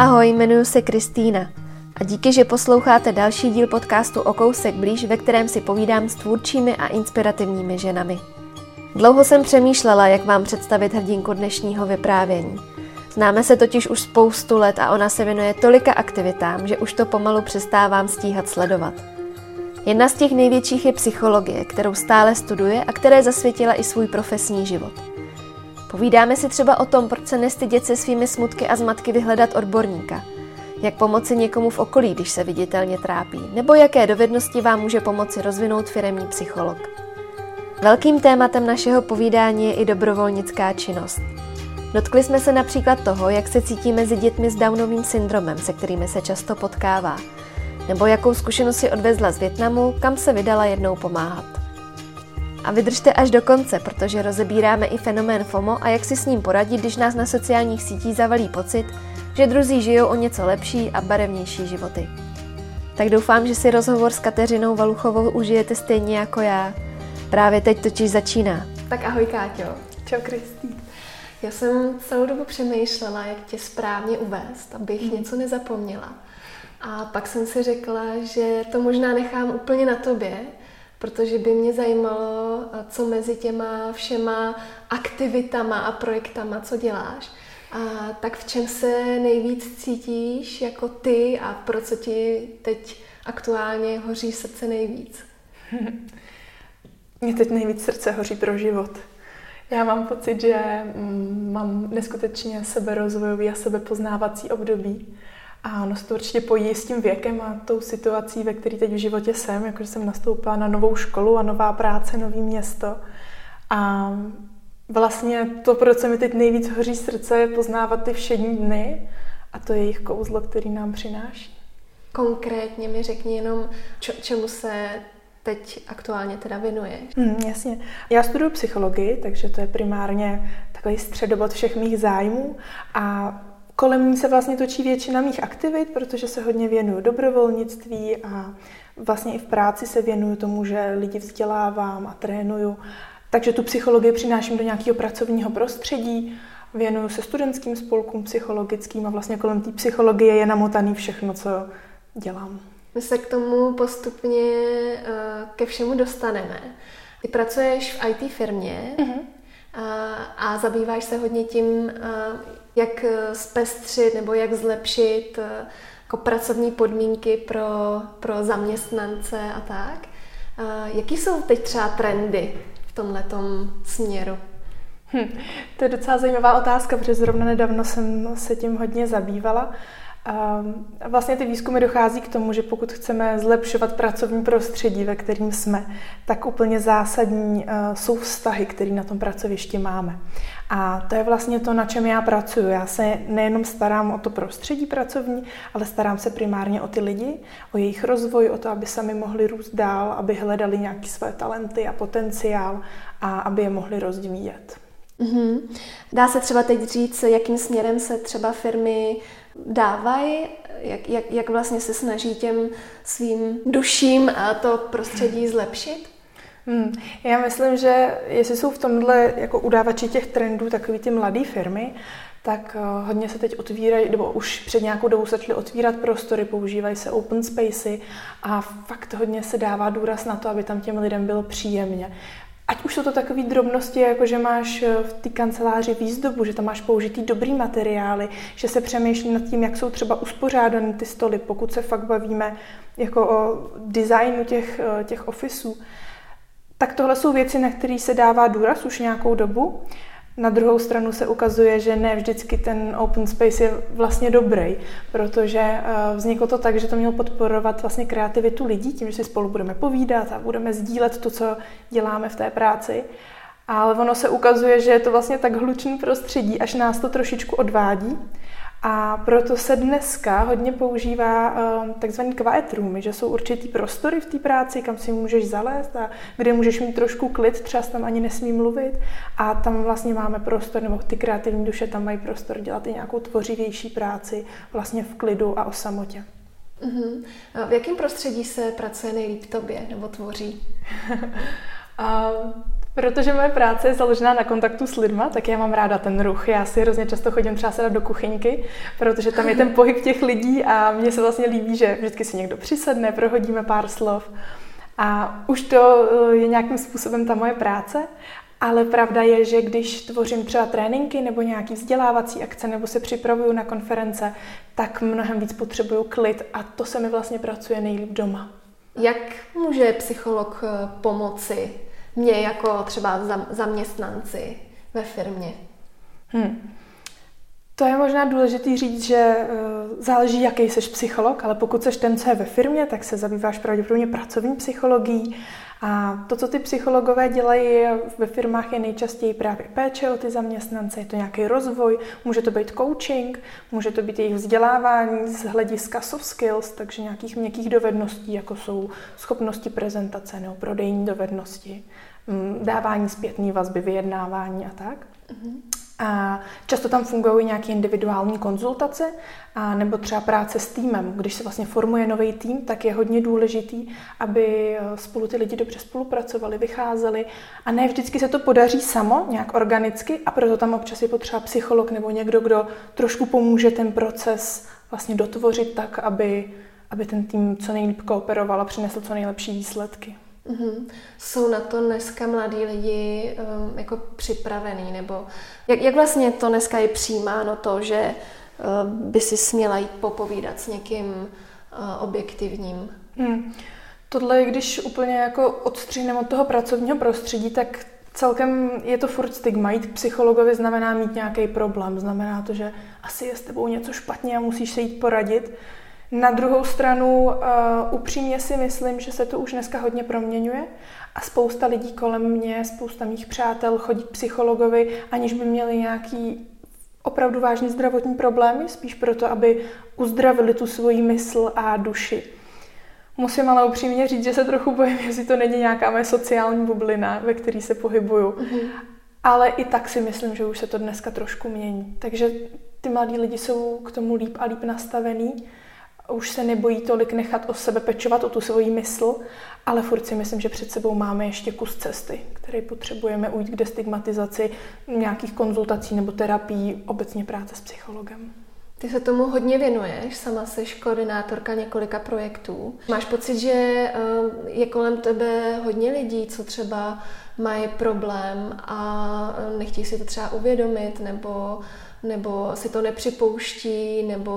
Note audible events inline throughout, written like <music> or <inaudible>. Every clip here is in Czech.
Ahoj, jmenuji se Kristýna a díky, že posloucháte další díl podcastu O kousek blíž, ve kterém si povídám s tvůrčími a inspirativními ženami. Dlouho jsem přemýšlela, jak vám představit hrdinku dnešního vyprávění. Známe se totiž už spoustu let a ona se věnuje tolika aktivitám, že už to pomalu přestávám stíhat sledovat. Jedna z těch největších je psychologie, kterou stále studuje a které zasvětila i svůj profesní život. Povídáme si třeba o tom, proč se nestydět se svými smutky a zmatky vyhledat odborníka, jak pomoci někomu v okolí, když se viditelně trápí, nebo jaké dovednosti vám může pomoci rozvinout firemní psycholog. Velkým tématem našeho povídání je i dobrovolnická činnost. Dotkli jsme se například toho, jak se cítí mezi dětmi s Downovým syndromem, se kterými se často potkává, nebo jakou zkušenost si odvezla z Větnamu, kam se vydala jednou pomáhat. A vydržte až do konce, protože rozebíráme i fenomén FOMO a jak si s ním poradit, když nás na sociálních sítích zavalí pocit, že druzí žijou o něco lepší a barevnější životy. Tak doufám, že si rozhovor s Kateřinou Valuchovou užijete stejně jako já. Právě teď totiž začíná. Tak ahoj Káťo. Čau Kristý. Já jsem celou dobu přemýšlela, jak tě správně uvést, abych mm. něco nezapomněla. A pak jsem si řekla, že to možná nechám úplně na tobě, protože by mě zajímalo, co mezi těma všema aktivitama a projektama, co děláš, a tak v čem se nejvíc cítíš jako ty a pro co ti teď aktuálně hoří srdce nejvíc? <laughs> Mně teď nejvíc srdce hoří pro život. Já mám pocit, že mm, mám neskutečně seberozvojový a sebepoznávací období. A ono se to určitě pojí s tím věkem a tou situací, ve které teď v životě jsem, jakože jsem nastoupila na novou školu a nová práce, nový město. A vlastně to, proč se mi teď nejvíc hoří srdce, je poznávat ty všední dny a to je jejich kouzlo, který nám přináší. Konkrétně mi řekni jenom, čemu se teď aktuálně teda věnuje. Hmm, jasně. Já studuju psychologii, takže to je primárně takový středobod všech mých zájmů a kolem ní se vlastně točí většina mých aktivit, protože se hodně věnuju dobrovolnictví a vlastně i v práci se věnuju tomu, že lidi vzdělávám a trénuju. Takže tu psychologii přináším do nějakého pracovního prostředí, věnuju se studentským spolkům psychologickým a vlastně kolem té psychologie je namotaný všechno, co dělám. My se k tomu postupně uh, ke všemu dostaneme. Ty pracuješ v IT firmě uh-huh. uh, a zabýváš se hodně tím, uh, jak zpestřit nebo jak zlepšit uh, jako pracovní podmínky pro, pro zaměstnance a tak. Uh, jaký jsou teď třeba trendy v tomhle směru? Hm, to je docela zajímavá otázka, protože zrovna nedávno jsem se tím hodně zabývala. A vlastně ty výzkumy dochází k tomu, že pokud chceme zlepšovat pracovní prostředí, ve kterým jsme, tak úplně zásadní eh, jsou vztahy, které na tom pracovišti máme. A to je vlastně to, na čem já pracuji. Já se nejenom starám o to prostředí pracovní, ale starám se primárně o ty lidi, o jejich rozvoj, o to, aby sami mohli růst dál, aby hledali nějaké své talenty a potenciál a aby je mohli rozvíjet. Mm-hmm. Dá se třeba teď říct, jakým směrem se třeba firmy dávají, jak, jak, jak vlastně se snaží těm svým duším a to prostředí zlepšit? Hmm. Já myslím, že jestli jsou v tomhle jako udávači těch trendů takový ty mladé firmy, tak uh, hodně se teď otvírají, nebo už před nějakou dobou začaly otvírat prostory, používají se open spacey a fakt hodně se dává důraz na to, aby tam těm lidem bylo příjemně. Ať už jsou to takové drobnosti, jako že máš eh, v té kanceláři výzdobu, že tam máš použitý dobrý materiály, že se přemýšlí nad tím, jak jsou třeba uspořádány ty stoly, pokud se fakt bavíme jako o designu těch, eh, těch ofisů. Tak tohle jsou věci, na které se dává důraz už nějakou dobu. Na druhou stranu se ukazuje, že ne vždycky ten open space je vlastně dobrý, protože eh, vzniklo to tak, že to mělo podporovat vlastně kreativitu lidí, tím, že si spolu budeme povídat a budeme sdílet to, co děláme v té práci. Ale ono se ukazuje, že je to vlastně tak hlučný prostředí, až nás to trošičku odvádí. A proto se dneska hodně používá uh, takzvaný quiet roomy, že jsou určitý prostory v té práci, kam si můžeš zalézt a kde můžeš mít trošku klid, třeba tam ani nesmí mluvit a tam vlastně máme prostor, nebo ty kreativní duše tam mají prostor dělat i nějakou tvořivější práci vlastně v klidu a o samotě. Uh-huh. A v jakém prostředí se pracuje nejlíp tobě nebo tvoří? a <laughs> Protože moje práce je založená na kontaktu s lidma, tak já mám ráda ten ruch. Já si hrozně často chodím třeba sedat do kuchyňky, protože tam je ten pohyb těch lidí a mně se vlastně líbí, že vždycky si někdo přisedne, prohodíme pár slov. A už to eh, je nějakým způsobem ta moje práce. Ale pravda je, že když tvořím třeba tréninky nebo nějaký vzdělávací akce nebo se připravuju na konference, tak mnohem víc potřebuju klid a to se mi vlastně pracuje nejlíp doma. Jak může psycholog eh, pomoci mě jako třeba zaměstnanci ve firmě? Hmm. To je možná důležité říct, že uh, záleží, jaký jsi psycholog, ale pokud jsi ten, co je ve firmě, tak se zabýváš pravděpodobně pracovní psychologií. A to, co ty psychologové dělají ve firmách, je nejčastěji právě péče o ty zaměstnance, je to nějaký rozvoj, může to být coaching, může to být jejich vzdělávání z hlediska soft skills, takže nějakých měkkých dovedností, jako jsou schopnosti prezentace nebo prodejní dovednosti, mm, dávání zpětné vazby, vyjednávání a tak. Mm-hmm. A často tam fungují nějaké individuální konzultace, a nebo třeba práce s týmem. Když se vlastně formuje nový tým, tak je hodně důležitý, aby eh, spolu ty lidi dobře spolupracovali, vycházeli. A ne vždycky se to podaří samo, nějak organicky, a proto tam občas je potřeba psycholog nebo někdo, kdo trošku pomůže ten proces vlastně dotvořit tak, aby, aby ten tým co nejlíp kooperoval a přinesl co nejlepší výsledky. Mm-hmm. Jsou na to dneska mladí lidi um, jako připravený, nebo jak, jak vlastně to dneska je přijímáno to, že uh, by si směla jít popovídat s někým uh, objektivním? Hmm. Tohle, když úplně jako odstřihneme od toho pracovního prostředí, tak celkem je to furt stigma. Jít psychologovi znamená mít nějaký problém. Znamená to, že asi je s tebou něco špatně a musíš se jít poradit. Na druhou stranu uh, upřímně si myslím, že se to už dneska hodně proměňuje a spousta lidí kolem mě, spousta mých přátel chodí k psychologovi, aniž by měli nějaký opravdu vážný zdravotní problémy, spíš proto, aby uzdravili tu svoji mysl a duši. Musím ale upřímně říct, že se trochu bojím, <laughs> jestli to není nějaká moje sociální bublina, ve které se pohybuju. Mm-hmm. Ale i tak si myslím, že už se to dneska trošku mění. Takže ty mladí lidi jsou k tomu líp a líp nastavený už se nebojí tolik nechat o sebe pečovat, o tu svoji mysl, ale furt si myslím, že před sebou máme ještě kus cesty, který potřebujeme ujít k destigmatizaci nějakých konzultací nebo terapií, obecně práce s psychologem. Ty se tomu hodně věnuješ, sama jsi koordinátorka několika projektů. Máš pocit, že eh, je kolem tebe hodně lidí, co třeba mají problém a eh, nechtějí si to třeba uvědomit, nebo nebo si to nepřipouští, nebo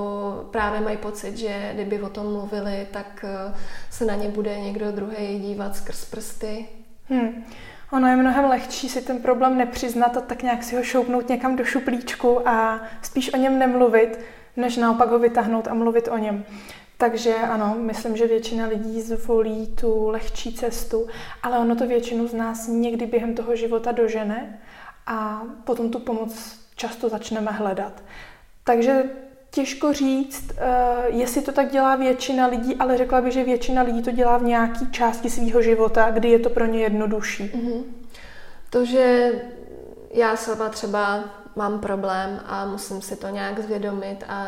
právě mají pocit, že kdyby o tom mluvili, tak eh, se na ně bude někdo druhý dívat skrz prsty. Hmm. Ono je mnohem lehčí si ten problém nepřiznat a tak nějak si ho šoupnout někam do šuplíčku a spíš o něm nemluvit, než naopak ho vytáhnout a mluvit o něm. Takže ano, myslím, že většina lidí zvolí tu lehčí cestu, ale ono to většinu z nás někdy během toho života dožene a potom tu pomoc často začneme hledat. Takže těžko říct, uh, jestli to tak dělá většina lidí, ale řekla bych, že většina lidí to dělá v nějaké části svého života, kdy je to pro ně jednodušší. Mm-hmm. To, že já sama třeba mám problém a musím si to nějak zvědomit a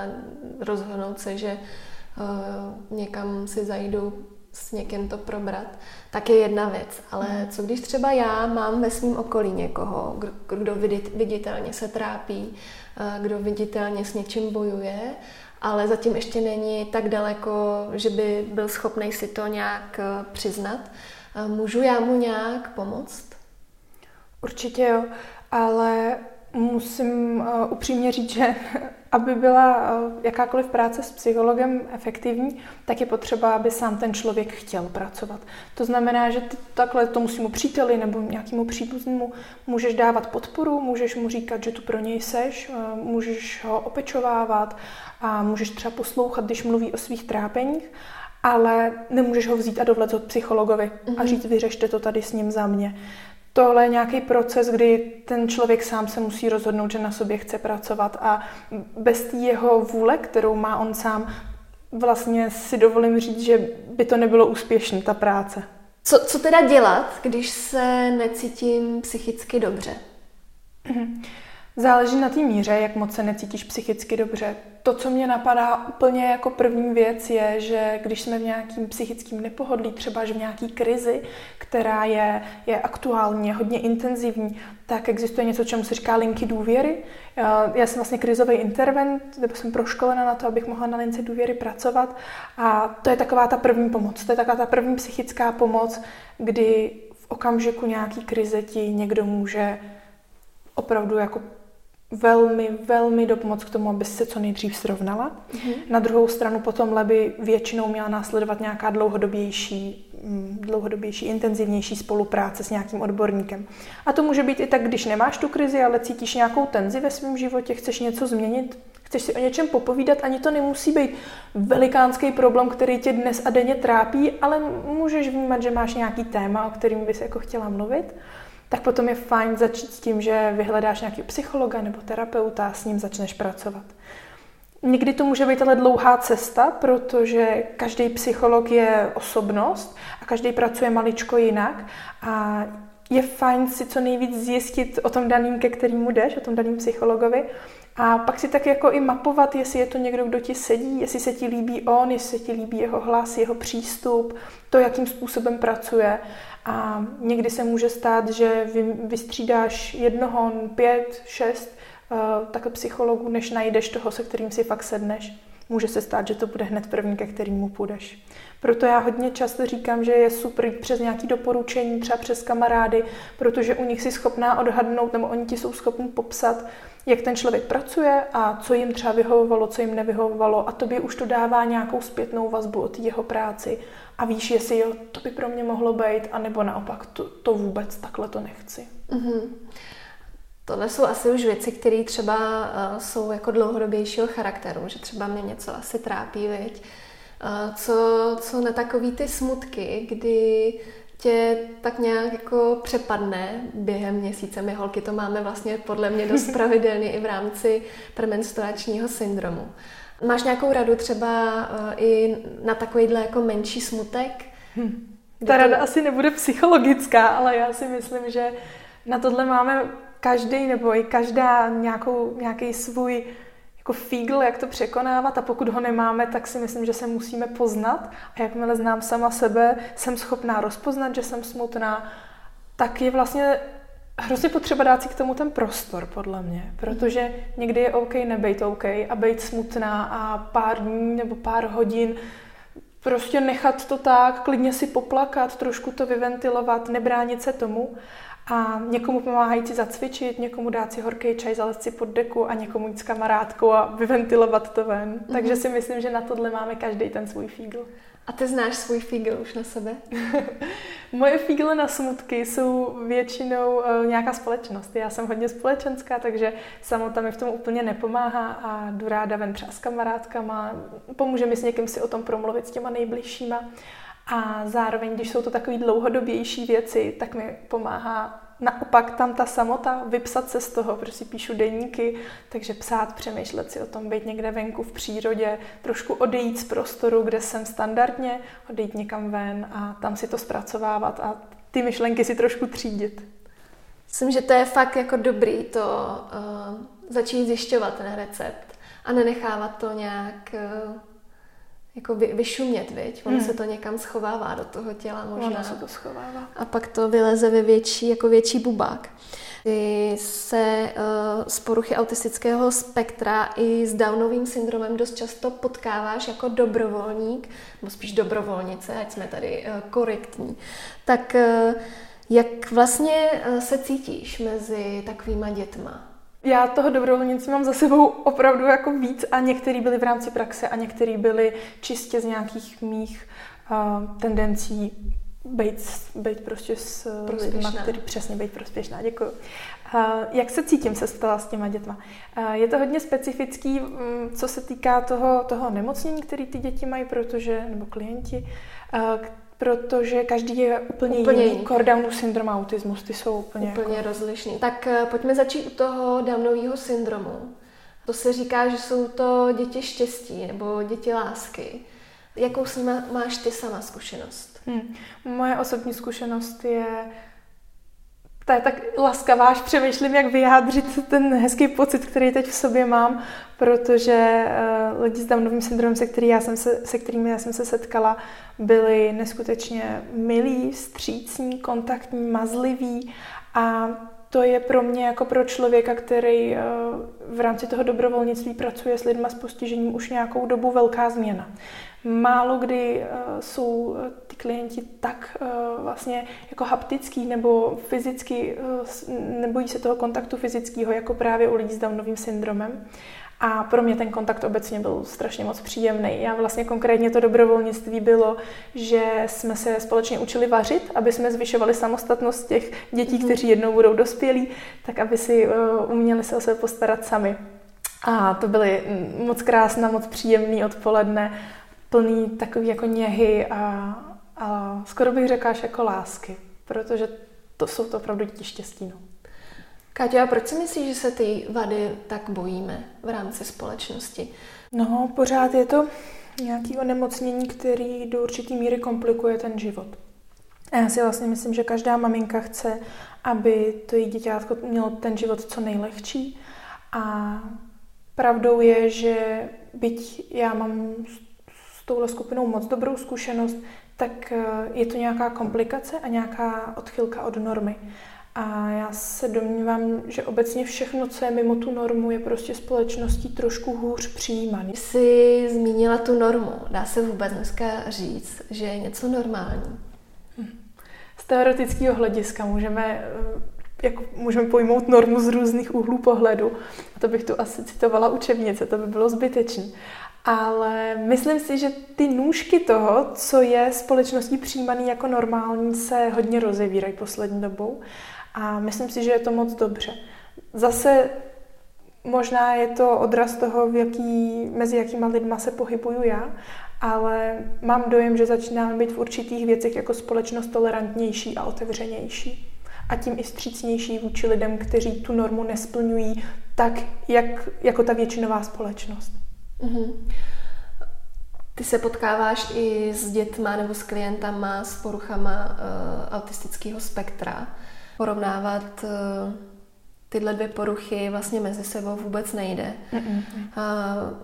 rozhodnout se, že uh, někam si zajdu s někým to probrat, tak je jedna věc. Ale hmm. co když třeba já mám ve svém okolí někoho, kdo viditelně se trápí, eh, kdo viditelně s něčím bojuje, ale zatím ještě není tak daleko, že by byl schopný si to nějak eh, přiznat. Eh, můžu já mu nějak pomoct? Určitě jo, ale musím upřímně říct, že aby byla eh, jakákoliv práce s psychologem efektivní, tak je potřeba, aby sám ten člověk chtěl pracovat. To znamená, že ty takhle tomu svýmu příteli nebo nějakému příbuznému můžeš dávat podporu, můžeš mu říkat, že tu pro něj seš, eh, můžeš ho opečovávat a můžeš třeba poslouchat, když mluví o svých trápeních, ale nemůžeš ho vzít a dovlet od psychologovi mm-hmm. a mhm. říct, vyřešte to tady s ním za mě tohle je nějaký proces, kdy ten člověk sám se musí rozhodnout, že na sobě chce pracovat a bez té jeho vůle, kterou má on sám, vlastně si dovolím říct, že by to nebylo úspěšné, ta práce. Co, co teda dělat, když se necítím psychicky dobře? Mhm. Záleží na té míře, jak moc se necítíš psychicky dobře. To, co mě napadá úplně jako první věc, je, že když jsme v nějakým psychickým nepohodlí, třeba že v nějaký krizi, která je, je aktuální, je hodně intenzivní, tak existuje něco, čemu se říká linky důvěry. Já jsem vlastně krizový intervent, nebo jsem proškolena na to, abych mohla na lince důvěry pracovat. A to je taková ta první pomoc, to je taková ta první psychická pomoc, kdy v okamžiku nějaký krize ti někdo může opravdu jako velmi, velmi dopomoc k tomu, aby se co nejdřív srovnala. Mm-hmm. Na druhou stranu potom by většinou měla následovat nějaká dlouhodobější, mm, dlouhodobější, intenzivnější spolupráce s nějakým odborníkem. A to může být i tak, když nemáš tu krizi, ale cítíš nějakou tenzi ve svém životě, chceš něco změnit, chceš si o něčem popovídat, ani to nemusí být velikánský problém, který tě dnes a denně trápí, ale můžeš vnímat, že máš nějaký téma, o kterým bys jako chtěla mluvit tak potom je fajn začít s tím, že vyhledáš nějaký psychologa nebo terapeuta a s ním začneš pracovat. Někdy to může být ale dlouhá cesta, protože každý psycholog je osobnost a každý pracuje maličko jinak a je fajn si co nejvíc zjistit o tom daným, ke kterému jdeš, o tom daným psychologovi a pak si tak jako i mapovat, jestli je to někdo, kdo ti sedí, jestli se ti líbí on, jestli se ti líbí jeho hlas, jeho přístup, to, jakým způsobem pracuje. A někdy se může stát, že vy, vystřídáš jednoho, pět, šest uh, takhle psychologů, než najdeš toho, se kterým si fakt sedneš. Může se stát, že to bude hned první, ke kterému půjdeš. Proto já hodně často říkám, že je super jít přes nějaké doporučení, třeba přes kamarády, protože u nich si schopná odhadnout, nebo oni ti jsou schopni popsat, jak ten člověk pracuje a co jim třeba vyhovovalo, co jim nevyhovovalo a tobě už to dává nějakou zpětnou vazbu od jeho práci a víš, jestli jo, to by pro mě mohlo být, anebo naopak, to, to vůbec takhle to nechci. Mm-hmm. Tohle jsou asi už věci, které třeba uh, jsou jako dlouhodobějšího charakteru, že třeba mě něco asi trápí, viď? Co, co na takový ty smutky, kdy tě tak nějak jako přepadne během měsíce. My holky to máme vlastně podle mě dost <laughs> pravidelně i v rámci premenstruačního syndromu. Máš nějakou radu třeba uh, i na takovýhle jako menší smutek? Hm. Ta rada to... asi nebude psychologická, ale já si myslím, že na tohle máme každý nebo i každá nějakou, nějaký svůj jako fígl, jak to překonávat a pokud ho nemáme, tak si myslím, že se musíme poznat. A jakmile znám sama sebe, jsem schopná rozpoznat, že jsem smutná, tak je vlastně hrozně potřeba dát si k tomu ten prostor, podle mě, protože někdy je OK nebejt OK a být smutná a pár dní nebo pár hodin prostě nechat to tak, klidně si poplakat, trošku to vyventilovat, nebránit se tomu a někomu pomáhají si zacvičit, někomu dát si horký čaj, zalet si pod deku a někomu jít s kamarádkou a vyventilovat to ven. Mm-hmm. Takže si myslím, že na tohle máme každý ten svůj fígl. A ty znáš svůj fígl už na sebe? <laughs> Moje fígle na smutky jsou většinou uh, nějaká společnost. Já jsem hodně společenská, takže samota mi v tom úplně nepomáhá a jdu ráda ven třeba s kamarádkama. Pomůže mi s někým si o tom promluvit s těma nejbližšíma. A zároveň, když jsou to takové dlouhodobější věci, tak mi pomáhá naopak tam ta samota, vypsat se z toho, protože si píšu deníky, takže psát, přemýšlet si o tom, být někde venku v přírodě, trošku odejít z prostoru, kde jsem standardně, odejít někam ven a tam si to zpracovávat a ty myšlenky si trošku třídit. Myslím, že to je fakt jako dobrý to uh, začít zjišťovat ten recept a nenechávat to nějak uh, jako vy, vyšumět, viď? Ono hmm. se to někam schovává do toho těla možná. Ono se to schovává. A pak to vyleze ve větší, jako větší bubák. Ty se uh, z poruchy autistického spektra i s Downovým syndromem dost často potkáváš jako dobrovolník, nebo spíš dobrovolnice, ať jsme tady uh, korektní. Tak uh, jak vlastně uh, se cítíš mezi takovýma dětma? Já toho dobrovolnice mám za sebou opravdu jako víc a některý byli v rámci praxe a některý byli čistě z nějakých mých uh, tendencí být, být prostě s lidmi, který přesně být prospěšná. Děkuji. Uh, jak se cítím, se stala s těma dětma? Uh, je to hodně specifický, um, co se týká toho, toho nemocnění, který ty děti mají, protože, nebo klienti, uh, protože každý je úplně, úplně jiný. jiný. Core Downův syndrom a autismus, ty jsou úplně, úplně jako... rozlišný. Tak uh, pojďme začít u toho Downového syndromu. To se říká, že jsou to děti štěstí nebo děti lásky. Jakou s nimi máš ty sama zkušenost? Hmm. Moje osobní zkušenost je to je tak laskavá, až přemýšlím, jak vyjádřit ten hezký pocit, který teď v sobě mám, protože uh, lidi s Downovým syndromem, se, který já jsem se, se kterými já jsem se setkala, byli neskutečně milí, střícní, kontaktní, mazliví a to je pro mě jako pro člověka, který uh, v rámci toho dobrovolnictví pracuje s lidmi s postižením už nějakou dobu velká změna. Málo kdy uh, jsou ty klienti tak uh, vlastně jako haptický nebo fyzicky, uh, nebojí se toho kontaktu fyzického, jako právě u lidí s Downovým syndromem. A pro mě ten kontakt obecně byl strašně moc příjemný. Já vlastně konkrétně to dobrovolnictví bylo, že jsme se společně učili vařit, aby jsme zvyšovali samostatnost těch dětí, mm-hmm. kteří jednou budou dospělí, tak aby si uh, uměli se o sebe postarat sami. A to byly moc krásné, moc příjemné odpoledne, plný takový jako něhy a, a skoro bych řekla až jako lásky, protože to jsou to opravdu děti štěstí. No. Káťa, a proč si myslíš, že se ty vady tak bojíme v rámci společnosti? No, pořád je to nějaký onemocnění, který do určitý míry komplikuje ten život. A já si vlastně myslím, že každá maminka chce, aby to její děťátko mělo ten život co nejlehčí. A pravdou je, že byť já mám s touhle skupinou moc dobrou zkušenost, tak eh, je to nějaká komplikace a nějaká odchylka od normy. A já se domnívám, že obecně všechno, co je mimo tu normu, je prostě společností trošku hůř přijímaný. Jsi zmínila tu normu. Dá se vůbec dneska říct, že je něco normální? Z teoretického hlediska můžeme, eh, jako můžeme pojmout normu z různých úhlů pohledu. A to bych tu asi citovala učebnice, to by bylo zbytečné. Ale myslím si, že ty nůžky toho, co je společností přijímaný jako normální, se hodně rozevírají poslední dobou. A myslím si, že je to moc dobře. Zase možná je to odraz toho, v jaký, mezi jakýma lidma se pohybuju já, ale mám dojem, že začínáme být v určitých věcech jako společnost tolerantnější a otevřenější. A tím i střícnější vůči lidem, kteří tu normu nesplňují tak, jak, jako ta většinová společnost. Mm-hmm. Ty se potkáváš i s dětma nebo s klientama s poruchama uh, autistického spektra porovnávat uh, tyhle dvě poruchy vlastně mezi sebou vůbec nejde. Mm-mm. Uh,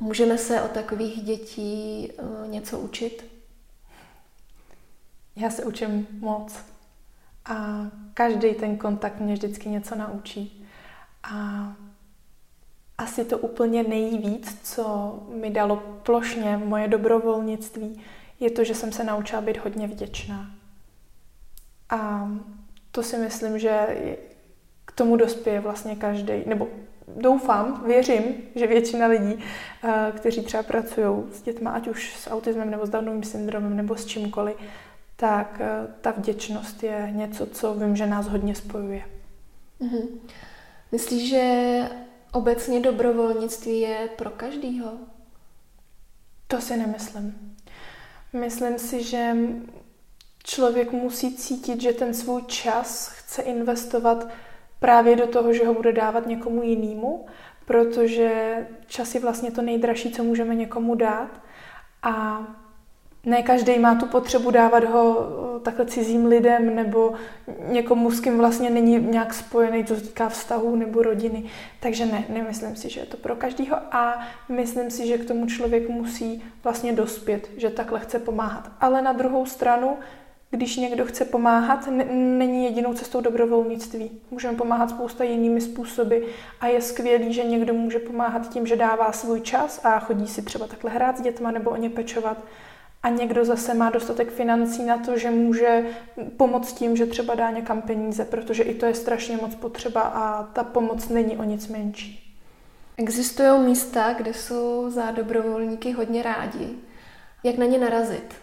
můžeme se od takových dětí uh, něco učit? Já se učím moc. A každý ten kontakt mě vždycky něco naučí. A asi to úplně nejvíc, co mi dalo plošně moje dobrovolnictví, je to, že jsem se naučila být hodně vděčná. A to si myslím, že k tomu dospěje vlastně každý, nebo doufám, věřím, že většina lidí, eh, kteří třeba pracují s dětmi, ať už s autismem nebo s Downovým syndromem nebo s čímkoliv, tak eh, ta vděčnost je něco, co vím, že nás hodně spojuje. Mm-hmm. Myslíš, že obecně dobrovolnictví je pro každýho? To si nemyslím. Myslím si, že člověk musí cítit, že ten svůj čas chce investovat právě do toho, že ho bude dávat někomu jinému, protože čas je vlastně to nejdražší, co můžeme někomu dát. A ne každý má tu potřebu dávat ho eh, takhle cizím lidem nebo někomu, s kým vlastně není nějak spojený, co se týká vztahů nebo rodiny. Takže ne, nemyslím si, že je to pro každýho a myslím si, že k tomu člověk musí vlastně dospět, že takhle chce pomáhat. Ale na druhou stranu když někdo chce pomáhat, není jedinou cestou dobrovolnictví. Můžeme pomáhat spousta jinými způsoby a je skvělý, že někdo může pomáhat tím, že dává svůj čas a chodí si třeba takhle hrát s dětma nebo o ně pečovat. A někdo zase má dostatek financí na to, že může pomoct tím, že třeba dá někam peníze, protože i to je strašně moc potřeba a ta pomoc není o nic menší. Existují místa, kde jsou za dobrovolníky hodně rádi. Jak na ně narazit?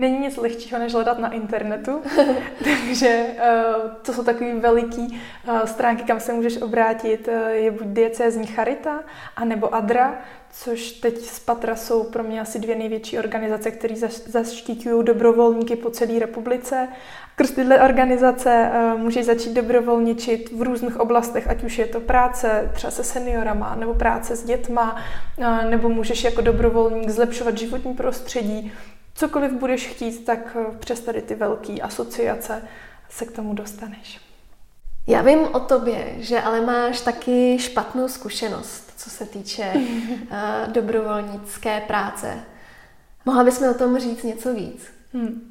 Není nic lehčího, než hledat na internetu, <laughs> takže uh, to jsou takové veliké uh, stránky, kam se můžeš obrátit. Uh, je buď diecézní charita, anebo ADRA, což teď z Patra jsou pro mě asi dvě největší organizace, které zaštiťují dobrovolníky po celé republice. Krz tyhle organizace uh, můžeš začít dobrovolničit v různých oblastech, ať už je to práce třeba se seniorama, nebo práce s dětma, uh, nebo můžeš jako dobrovolník zlepšovat životní prostředí, cokoliv budeš chtít, tak eh, přes tady ty velké asociace se k tomu dostaneš. Já vím o tobě, že ale máš taky špatnou zkušenost, co se týče uh, <laughs> dobrovolnické práce. Mohla bys mi o tom říct něco víc? Hmm.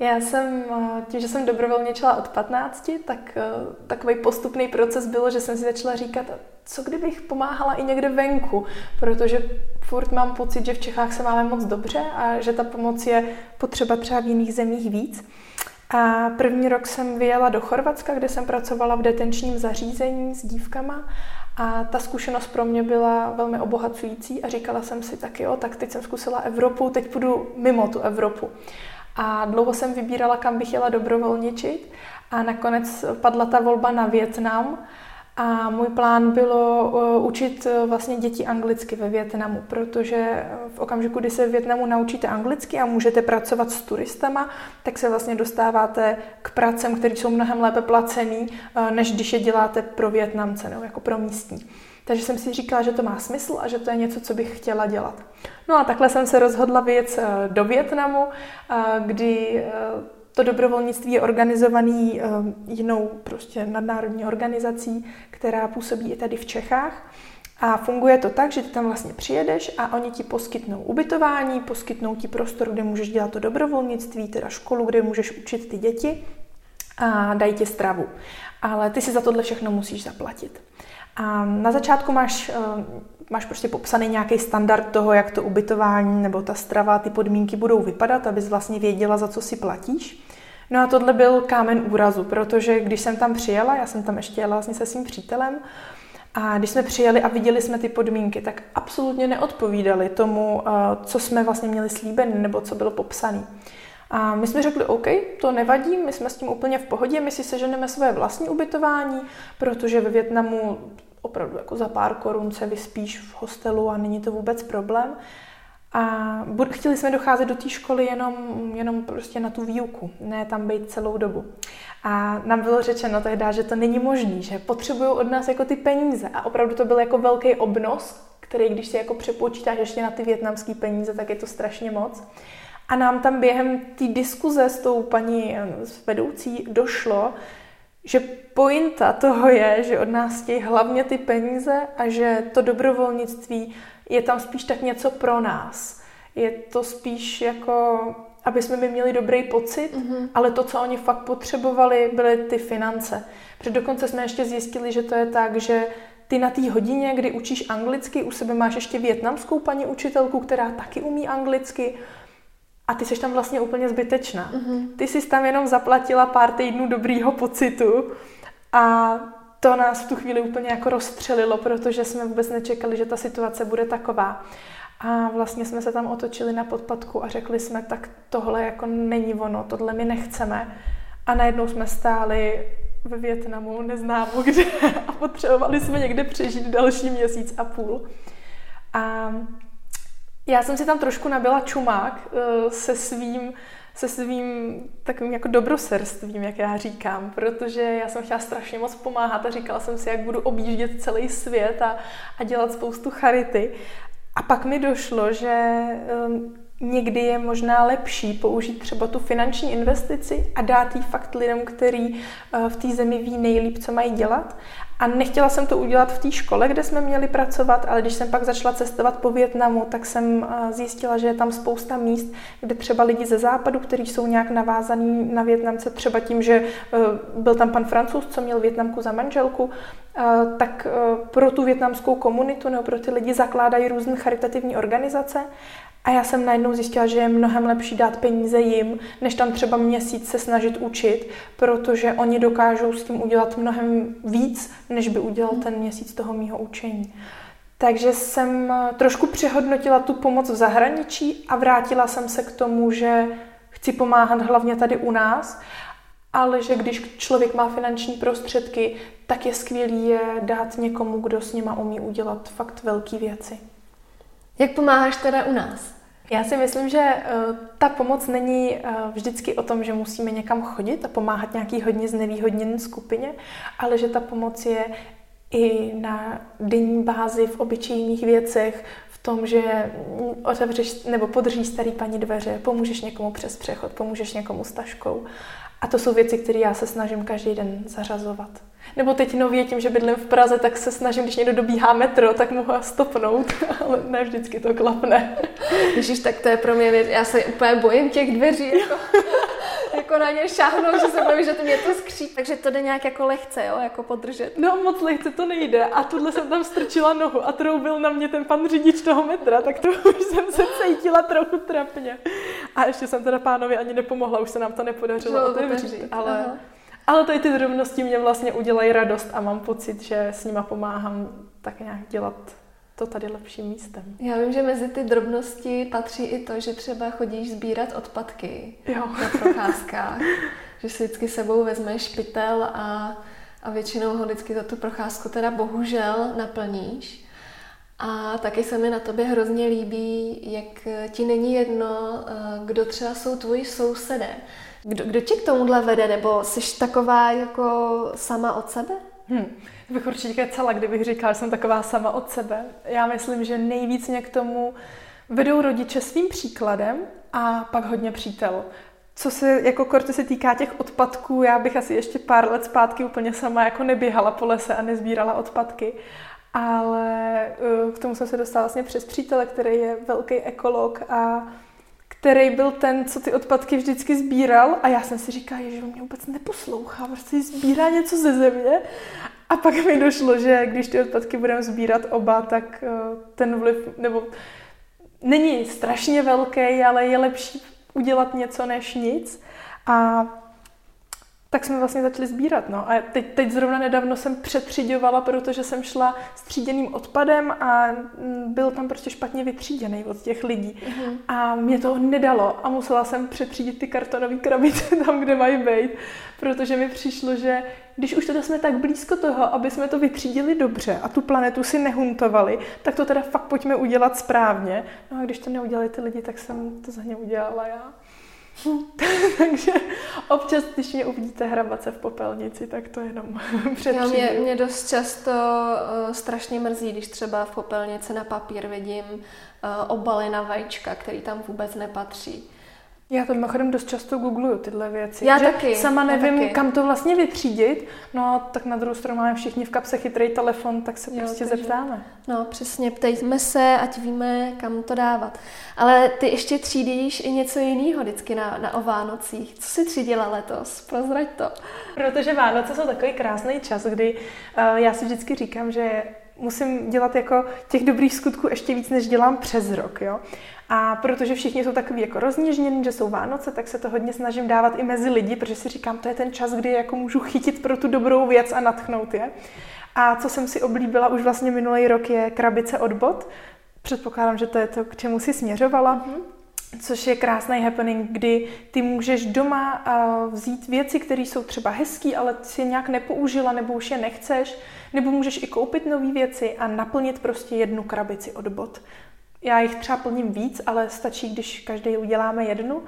Já jsem, eh, tím, že jsem dobrovolničila od 15, tak eh, takový postupný proces bylo, že jsem si začala říkat, co kdybych pomáhala i někde venku, protože furt mám pocit, že v Čechách se máme moc dobře a že ta pomoc je potřeba třeba v jiných zemích víc. A první rok jsem vyjela do Chorvatska, kde jsem pracovala v detenčním zařízení s dívkama a ta zkušenost pro mě byla velmi obohacující a říkala jsem si taky, jo, tak teď jsem zkusila Evropu, teď půjdu mimo tu Evropu. A dlouho jsem vybírala, kam bych jela dobrovolničit a nakonec padla ta volba na Větnam a můj plán bylo uh, učit uh, vlastně děti anglicky ve Větnamu, protože v okamžiku, kdy se v Větnamu naučíte anglicky a můžete pracovat s turistama, tak se vlastně dostáváte k pracem, které jsou mnohem lépe placený, než když je děláte pro Větnamce nebo jako pro místní. Takže jsem si říkala, že to má smysl a že to je něco, co bych chtěla dělat. No a takhle jsem se rozhodla vyjet do Větnamu, kdy to dobrovolnictví je organizovaný jinou prostě nadnárodní organizací, která působí i tady v Čechách. A funguje to tak, že ty tam vlastně přijedeš a oni ti poskytnou ubytování, poskytnou ti prostor, kde můžeš dělat to dobrovolnictví, teda školu, kde můžeš učit ty děti a dají ti stravu. Ale ty si za tohle všechno musíš zaplatit. A na začátku máš, eh, máš prostě popsaný nějaký standard toho, jak to ubytování nebo ta strava, ty podmínky budou vypadat, abys vlastně věděla, za co si platíš. No a tohle byl kámen úrazu, protože když jsem tam přijela, já jsem tam ještě jela vlastně se svým přítelem, a když jsme přijeli a viděli jsme ty podmínky, tak absolutně neodpovídali tomu, eh, co jsme vlastně měli slíbený nebo co bylo popsané. A my jsme řekli, OK, to nevadí, my jsme s tím úplně v pohodě, my si seženeme své vlastní ubytování, protože ve Větnamu opravdu jako za pár korun se vyspíš v hostelu a není to vůbec problém. A chtěli jsme docházet do té školy jenom, jenom prostě na tu výuku, ne tam být celou dobu. A nám bylo řečeno tehdy, že to není možné, že potřebují od nás jako ty peníze. A opravdu to byl jako velký obnos, který když si jako přepočítáš ještě na ty větnamské peníze, tak je to strašně moc. A nám tam během té diskuze s tou paní eh, vedoucí došlo, že pointa toho je, že od nás chtějí hlavně ty peníze a že to dobrovolnictví je tam spíš tak něco pro nás. Je to spíš jako, aby jsme my měli dobrý pocit, mm-hmm. ale to, co oni fakt potřebovali, byly ty finance. Protože dokonce jsme ještě zjistili, že to je tak, že ty na té hodině, kdy učíš anglicky, u sebe máš ještě větnamskou paní učitelku, která taky umí anglicky a ty jsi tam vlastně úplně zbytečná. Mm-hmm. Ty jsi tam jenom zaplatila pár týdnů dobrýho pocitu a to nás v tu chvíli úplně jako rozstřelilo, protože jsme vůbec nečekali, že ta situace bude taková. A vlastně jsme se tam otočili na podpadku a řekli jsme, tak tohle jako není ono, tohle my nechceme. A najednou jsme stáli ve Větnamu, neznámo kde, <laughs> a potřebovali jsme někde přežít další měsíc a půl. A já jsem si tam trošku nabila čumák uh, se svým se svým takovým jako dobrosrstvím, jak já říkám, protože já jsem chtěla strašně moc pomáhat a říkala jsem si, jak budu objíždět celý svět a, a dělat spoustu charity. A pak mi došlo, že um, někdy je možná lepší použít třeba tu finanční investici a dát ji fakt lidem, který uh, v té zemi ví nejlíp, co mají dělat. A nechtěla jsem to udělat v té škole, kde jsme měli pracovat, ale když jsem pak začala cestovat po Větnamu, tak jsem eh, zjistila, že je tam spousta míst, kde třeba lidi ze západu, kteří jsou nějak navázaní na Větnamce, třeba tím, že eh, byl tam pan Francouz, co měl Větnamku za manželku, eh, tak pro tu větnamskou komunitu nebo pro ty lidi zakládají různé charitativní organizace a já jsem najednou zjistila, že je mnohem lepší dát peníze jim, než tam třeba měsíc se snažit učit, protože oni dokážou s tím udělat mnohem víc, než by udělal ten měsíc toho mýho učení. Takže jsem eh, trošku přehodnotila tu pomoc v zahraničí a vrátila jsem se k tomu, že chci pomáhat hlavně tady u nás, ale že když člověk má finanční prostředky, tak je skvělý je dát někomu, kdo s nima umí udělat fakt velké věci. Jak pomáháš teda u nás? Já si myslím, že uh, ta pomoc není uh, vždycky o tom, že musíme někam chodit a pomáhat nějaký hodně znevýhodněné skupině, ale že ta pomoc je i na denní bázi v obyčejných věcech, v tom, že otevřeš nebo podržíš starý paní dveře, pomůžeš někomu přes přechod, pomůžeš někomu s taškou. A to jsou věci, které já se snažím každý den zařazovat. Nebo teď nově tím, že bydlím v Praze, tak se snažím, když někdo dobíhá metro, tak mu ho stopnout, <laughs> ale ne vždycky to klapne. Ježíš, tak to je pro mě já se úplně bojím těch dveří, <laughs> jako, jako na ně šáhnout, že se bojím, že to mě to skří. Takže to jde nějak jako lehce, jo, jako podržet. No moc lehce to nejde a tuhle jsem tam strčila nohu a troubil na mě ten pan řidič toho metra, tak to <laughs> už jsem se cítila trochu trapně. A ještě jsem teda pánovi ani nepomohla, už se nám to nepodařilo otevřít, ale... Aha ale tady ty drobnosti mě vlastně udělají radost a mám pocit, že s nima pomáhám tak nějak dělat to tady lepším místem. Já vím, že mezi ty drobnosti patří i to, že třeba chodíš sbírat odpadky jo. na procházkách. že si vždycky sebou vezmeš pytel a, a většinou ho vždycky za tu procházku teda bohužel naplníš. A taky se mi na tobě hrozně líbí, jak ti není jedno, eh, kdo třeba jsou tvoji sousedé. Kdo, kdo tě k tomuhle vede, nebo jsi taková jako sama od sebe? Hmm. Bych určitě celá, kdybych říkala, že jsem taková sama od sebe. Já myslím, že nejvíc mě k tomu vedou rodiče svým příkladem a pak hodně přítel. Co se jako korty se týká těch odpadků, já bych asi ještě pár let zpátky úplně sama jako neběhala po lese a nezbírala odpadky. Ale eh, k tomu jsem se dostala vlastně přes přítele, který je velký ekolog a který byl ten, co ty odpadky vždycky sbíral a já jsem si říkala, že on mě vůbec neposlouchá, prostě sbírá něco ze země. A pak mi došlo, že když ty odpadky budeme sbírat oba, tak eh, ten vliv, nebo není strašně velký, ale je lepší udělat něco než nic. A tak jsme vlastně začali sbírat. No. A teď, teď zrovna nedávno jsem přetříďovala, protože jsem šla s tříděným odpadem a mm, byl tam prostě špatně vytříděný od těch lidí. Uh-huh. A mě to nedalo a musela jsem přetřídit ty kartonové krabice <laughs> tam, kde mají být, protože mi přišlo, že když už teda jsme tak blízko toho, aby jsme to vytřídili dobře a tu planetu si nehuntovali, tak to teda fakt pojďme udělat správně. No a když to neudělali ty lidi, tak jsem to za ně udělala já. <laughs> Takže občas, když mě uvidíte hrabat se v popelnici, tak to jenom <laughs> Já mě, mě dost často uh, strašně mrzí, když třeba v popelnici na papír vidím uh, obaly na vajíčka, který tam vůbec nepatří. Já to mimochodem dost často googluju tyhle věci. Já že taky. Sama nevím, taky. kam to vlastně vytřídit, no tak na druhou stranu máme všichni v kapse chytrý telefon, tak se jo, prostě takže, zeptáme. No přesně, ptejme se, ať víme, kam to dávat. Ale ty ještě třídíš i něco jiného vždycky na, na o Vánocích. Co jsi třídila letos? Prozrať to. Protože Vánoce jsou takový krásný čas, kdy uh, já si vždycky říkám, že musím dělat jako těch dobrých skutků ještě víc, než dělám přes rok. Jo? A protože všichni jsou takový jako rozněžnění, že jsou Vánoce, tak se to hodně snažím dávat i mezi lidi, protože si říkám, to je ten čas, kdy jako můžu chytit pro tu dobrou věc a natchnout je. A co jsem si oblíbila už vlastně minulý rok je krabice od bot. Předpokládám, že to je to, k čemu si směřovala. Mm-hmm což je krásný happening, kdy ty můžeš doma vzít věci, které jsou třeba hezké, ale si nějak nepoužila nebo už je nechceš, nebo můžeš i koupit nové věci a naplnit prostě jednu krabici od bot. Já jich třeba plním víc, ale stačí, když každý uděláme jednu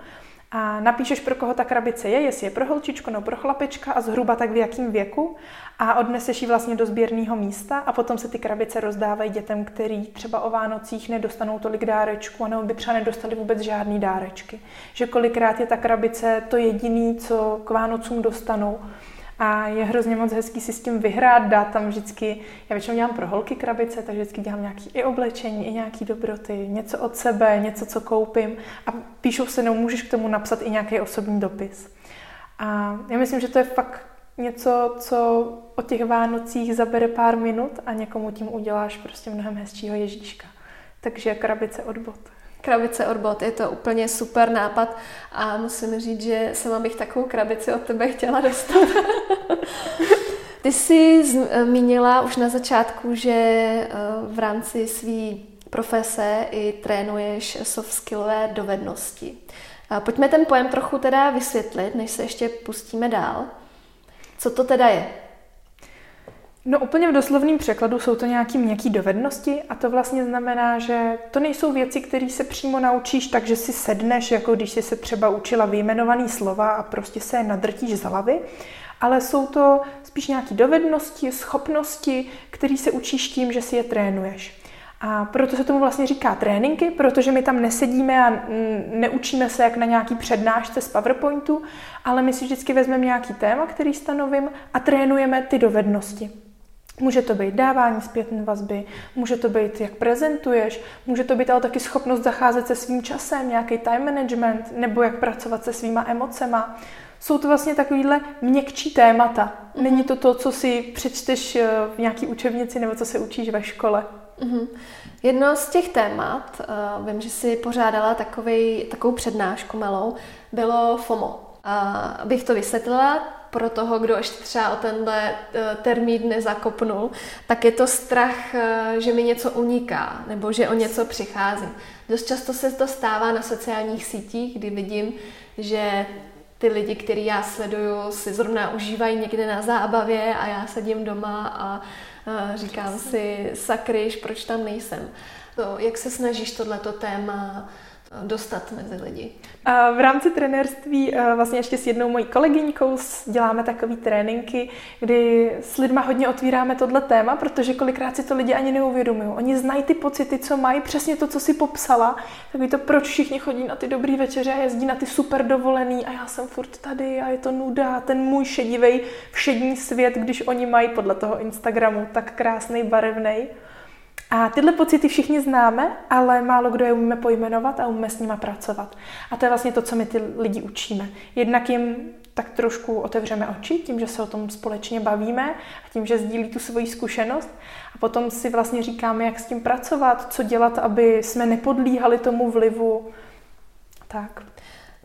a napíšeš, pro koho ta krabice je, jestli je pro holčičku nebo pro chlapečka a zhruba tak v jakém věku a odneseš ji vlastně do sběrného místa a potom se ty krabice rozdávají dětem, který třeba o Vánocích nedostanou tolik dárečků nebo by třeba nedostali vůbec žádný dárečky. Že kolikrát je ta krabice to jediný, co k Vánocům dostanou a je hrozně moc hezký si s tím vyhrát, dát tam vždycky, já většinou dělám pro holky krabice, takže vždycky dělám nějaký i oblečení, i nějaký dobroty, něco od sebe, něco, co koupím a píšou se mnou, můžeš k tomu napsat i nějaký osobní dopis. A já myslím, že to je fakt něco, co o těch Vánocích zabere pár minut a někomu tím uděláš prostě mnohem hezčího Ježíška. Takže krabice od bot krabice od bot. Je to úplně super nápad a musím říct, že sama bych takovou krabici od tebe chtěla dostat. <laughs> Ty jsi zmínila už na začátku, že eh, v rámci své profese i trénuješ soft skillové dovednosti. Pojďme ten pojem trochu teda vysvětlit, než se ještě pustíme dál. Co to teda je? No úplně v doslovném překladu jsou to nějaké měkké dovednosti a to vlastně znamená, že to nejsou věci, které se přímo naučíš tak, že si sedneš, jako když jsi se třeba učila vyjmenovaný slova a prostě se je nadrtíš z hlavy, ale jsou to spíš nějaké dovednosti, schopnosti, které se učíš tím, že si je trénuješ. A proto se tomu vlastně říká tréninky, protože my tam nesedíme a neučíme se jak na nějaký přednášce z PowerPointu, ale my si vždycky vezmeme nějaký téma, který stanovím a trénujeme ty dovednosti. Může to být dávání zpětné vazby, může to být, jak prezentuješ, může to být ale taky schopnost zacházet se svým časem, nějaký time management, nebo jak pracovat se svýma emocema. Jsou to vlastně takovýhle měkčí témata. Není mhm. to to, co si přečteš eh, v nějaký učebnici nebo co se učíš ve škole. Mm-hmm. Jedno z těch témat, uh, vím, že si pořádala takovej, takovou přednášku malou, bylo FOMO. A abych to vysvětlila, pro toho, kdo ještě třeba o tenhle uh, termín nezakopnul, tak je to strach, uh, že mi něco uniká, nebo že o něco přicházím. Dost často se to stává na sociálních sítích, kdy vidím, že ty lidi, který já sleduju, si zrovna užívají někde na zábavě a já sedím doma a říkám si, sakryš, proč tam nejsem. To, jak se snažíš tohleto téma dostat mezi lidi. A v rámci trenérství eh, vlastně ještě s jednou mojí kolegyňkou děláme takové tréninky, kdy s lidma hodně otvíráme tohle téma, protože kolikrát si to lidi ani neuvědomují. Oni znají ty pocity, co mají, přesně to, co si popsala. Takový to, proč všichni chodí na ty dobrý večeře a jezdí na ty super dovolený a já jsem furt tady a je to nuda. Ten můj šedivý všední svět, když oni mají podle toho Instagramu tak krásný, barevný. A tyhle pocity všichni známe, ale málo kdo je umíme pojmenovat a umíme s nima pracovat. A to je vlastně to, co my ty lidi učíme. Jednak jim tak trošku otevřeme oči tím, že se o tom společně bavíme a tím, že sdílí tu svoji zkušenost. A potom si vlastně říkáme, jak s tím pracovat, co dělat, aby jsme nepodlíhali tomu vlivu. Tak.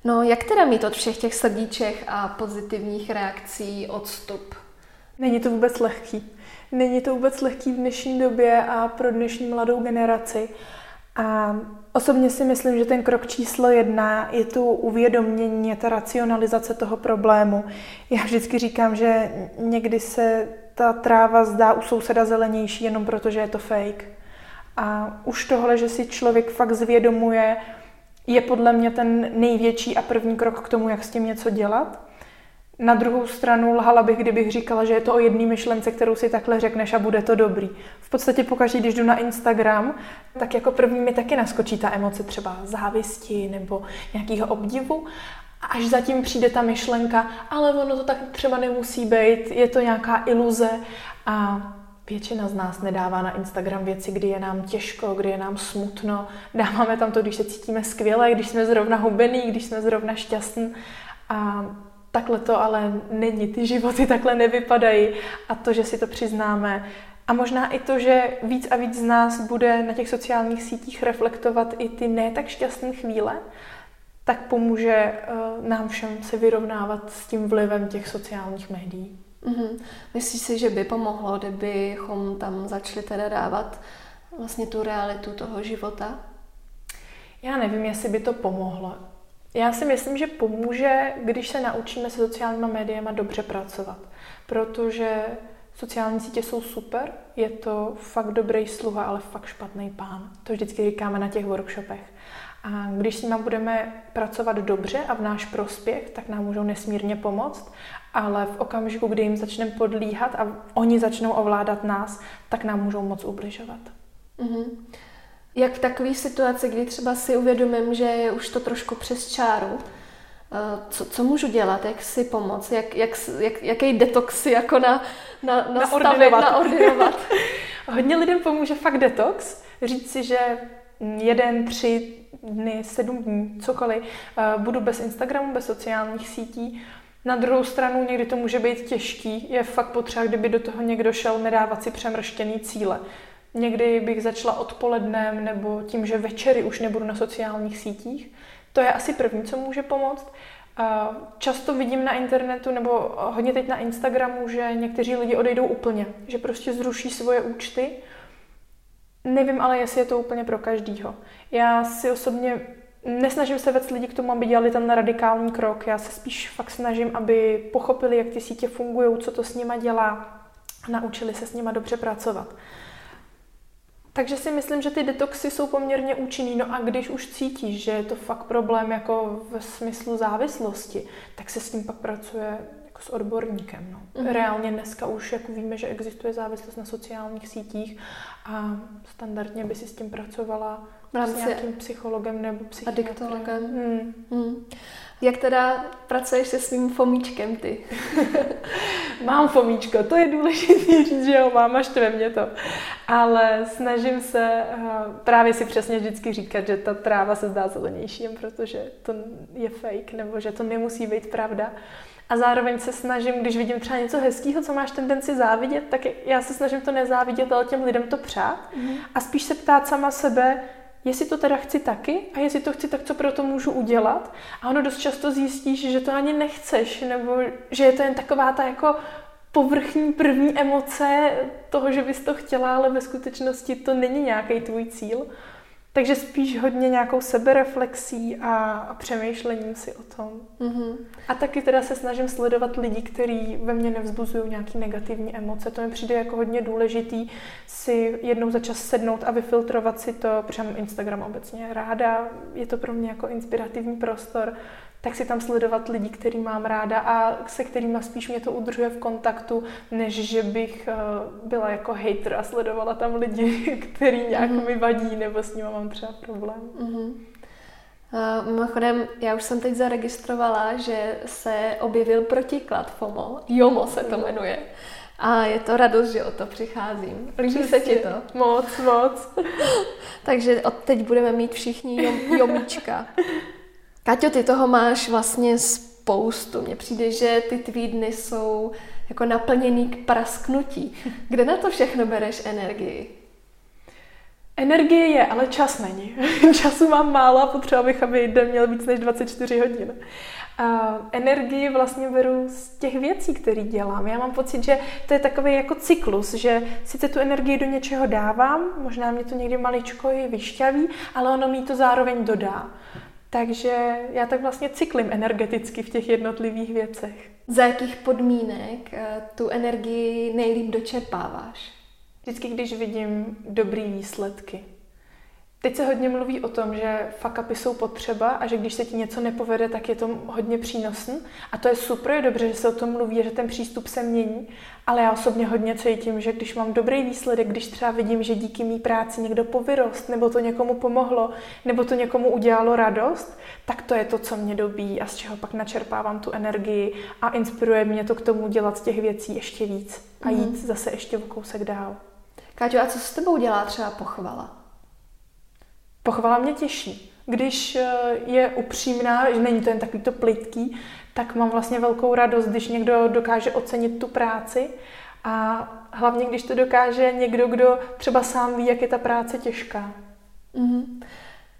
No, jak teda mít od všech těch srdíček a pozitivních reakcí odstup? Není to vůbec lehký. Není to vůbec lehký v dnešní době a pro dnešní mladou generaci. A osobně si myslím, že ten krok číslo jedna je tu uvědomění, ta racionalizace toho problému. Já vždycky říkám, že někdy se ta tráva zdá u souseda zelenější jenom proto, že je to fake. A už tohle, že si člověk fakt zvědomuje, je podle mě ten největší a první krok k tomu, jak s tím něco dělat. Na druhou stranu lhala bych, kdybych říkala, že je to o jedné myšlence, kterou si takhle řekneš a bude to dobrý. V podstatě pokaždé, když jdu na Instagram, tak jako první mi taky naskočí ta emoce třeba závisti nebo nějakého obdivu. A až zatím přijde ta myšlenka, ale ono to tak třeba nemusí být, je to nějaká iluze a Většina z nás nedává na Instagram věci, kdy je nám těžko, kdy je nám smutno. Dáváme tam to, když se cítíme skvěle, když jsme zrovna hubený, když jsme zrovna šťastní. A takhle to ale není, ty životy takhle nevypadají a to, že si to přiznáme a možná i to, že víc a víc z nás bude na těch sociálních sítích reflektovat i ty ne tak šťastné chvíle, tak pomůže uh, nám všem se vyrovnávat s tím vlivem těch sociálních médií. Mm-hmm. Myslíš si, že by pomohlo, kdybychom tam začali teda dávat vlastně tu realitu toho života? Já nevím, jestli by to pomohlo. Já si myslím, že pomůže, když se naučíme se sociálníma médiama dobře pracovat, protože sociální sítě jsou super, je to fakt dobrý sluha, ale fakt špatný pán. To vždycky říkáme na těch workshopech. A když s nimi budeme pracovat dobře a v náš prospěch, tak nám můžou nesmírně pomoct, ale v okamžiku, kdy jim začneme podlíhat a oni začnou ovládat nás, tak nám můžou moc ubližovat. Mm-hmm. Jak v takové situaci, kdy třeba si uvědomím, že je už to trošku přes čáru, eh, co, co můžu dělat, jak si pomoct, jak, jak, jak, jaký detox si jako na, na, nastavit, naordinovat. <laughs> <laughs> Hodně lidem pomůže fakt detox, říct si, že jeden, tři dny, sedm dní, cokoliv, eh, budu bez Instagramu, bez sociálních sítí. Na druhou stranu někdy to může být těžký, je fakt potřeba, kdyby do toho někdo šel nedávat si přemrštěný cíle. Někdy bych začala odpolednem nebo tím, že večery už nebudu na sociálních sítích. To je asi první, co může pomoct. Často vidím na internetu nebo hodně teď na Instagramu, že někteří lidi odejdou úplně, že prostě zruší svoje účty. Nevím ale, jestli je to úplně pro každýho. Já si osobně nesnažím se vést lidi k tomu, aby dělali ten radikální krok. Já se spíš fakt snažím, aby pochopili, jak ty sítě fungují, co to s nima dělá naučili se s nima dobře pracovat. Takže si myslím, že ty detoxy jsou poměrně účinný. No a když už cítíš, že je to fakt problém jako ve smyslu závislosti, tak se s tím pak pracuje jako s odborníkem. No. Mm-hmm. Reálně dneska už jako víme, že existuje závislost na sociálních sítích a standardně by si s tím pracovala s nějakým psychologem nebo psychiatrem. Hmm. Hmm. Jak teda pracuješ se svým fomíčkem ty? <laughs> mám fomíčko, to je důležité říct, že jo, mám až ve mě to. Ale snažím se uh, právě si přesně vždycky říkat, že ta tráva se zdá zelenější, protože to je fake, nebo že to nemusí být pravda. A zároveň se snažím, když vidím třeba něco hezkého, co máš tendenci závidět, tak já se snažím to nezávidět, ale těm lidem to přát. Mm. A spíš se ptát sama sebe, jestli to teda chci taky a jestli to chci, tak co pro to můžu udělat. A ono dost často zjistíš, že to ani nechceš, nebo že je to jen taková ta jako povrchní první emoce toho, že bys to chtěla, ale ve skutečnosti to není nějaký tvůj cíl. Takže spíš hodně nějakou sebereflexí a, a přemýšlením si o tom. Mm-hmm. A taky teda se snažím sledovat lidi, kteří ve mně nevzbuzují nějaké negativní emoce. To mi přijde jako hodně důležitý si jednou za čas sednout a vyfiltrovat si to, protože Instagram obecně ráda, je to pro mě jako inspirativní prostor, tak si tam sledovat lidi, který mám ráda a se kterými spíš mě to udržuje v kontaktu, než že bych uh, byla jako hater a sledovala tam lidi, <laughs> který nějak mm-hmm. mi vadí nebo s nimi mám třeba problém. Mm-hmm. Uh, mimochodem, já už jsem teď zaregistrovala, že se objevil protiklad FOMO. JOMO se to jmenuje. A je to radost, že o to přicházím. Líbí se ti to? Moc, moc. <laughs> Takže od teď budeme mít všichni jom, jomíčka. <laughs> Kaťo, ty toho máš vlastně spoustu. Mně přijde, že ty tvý dny jsou jako naplněný k prasknutí. Kde na to všechno bereš energii? Energie je, ale čas není. <laughs> Času mám málo a potřeba bych, aby den měl víc než 24 hodin. A energii vlastně beru z těch věcí, které dělám. Já mám pocit, že to je takový jako cyklus, že sice tu energii do něčeho dávám, možná mě to někdy maličko i vyšťaví, ale ono mi to zároveň dodá. Takže já tak vlastně cyklím energeticky v těch jednotlivých věcech. Za jakých podmínek eh, tu energii nejlíp dočerpáváš? Vždycky, když vidím dobrý výsledky. Teď se hodně mluví o tom, že fuck upy jsou potřeba a že když se ti něco nepovede, tak je to hodně přínosný. A to je super, je dobře, že se o tom mluví, že ten přístup se mění. Ale já osobně hodně cítím, že když mám dobrý výsledek, když třeba vidím, že díky mý práci někdo povyrost, nebo to někomu pomohlo, nebo to někomu udělalo radost, tak to je to, co mě dobí a z čeho pak načerpávám tu energii a inspiruje mě to k tomu dělat z těch věcí ještě víc a jít mm. zase ještě o kousek dál. Káťo, a co s tebou dělá třeba pochvala? Pochvala mě těší. Když eh, je upřímná, že není to jen takový to plitký, tak mám vlastně velkou radost, když někdo dokáže ocenit tu práci a hlavně, když to dokáže někdo, kdo třeba sám ví, jak je ta práce těžká. Mm-hmm.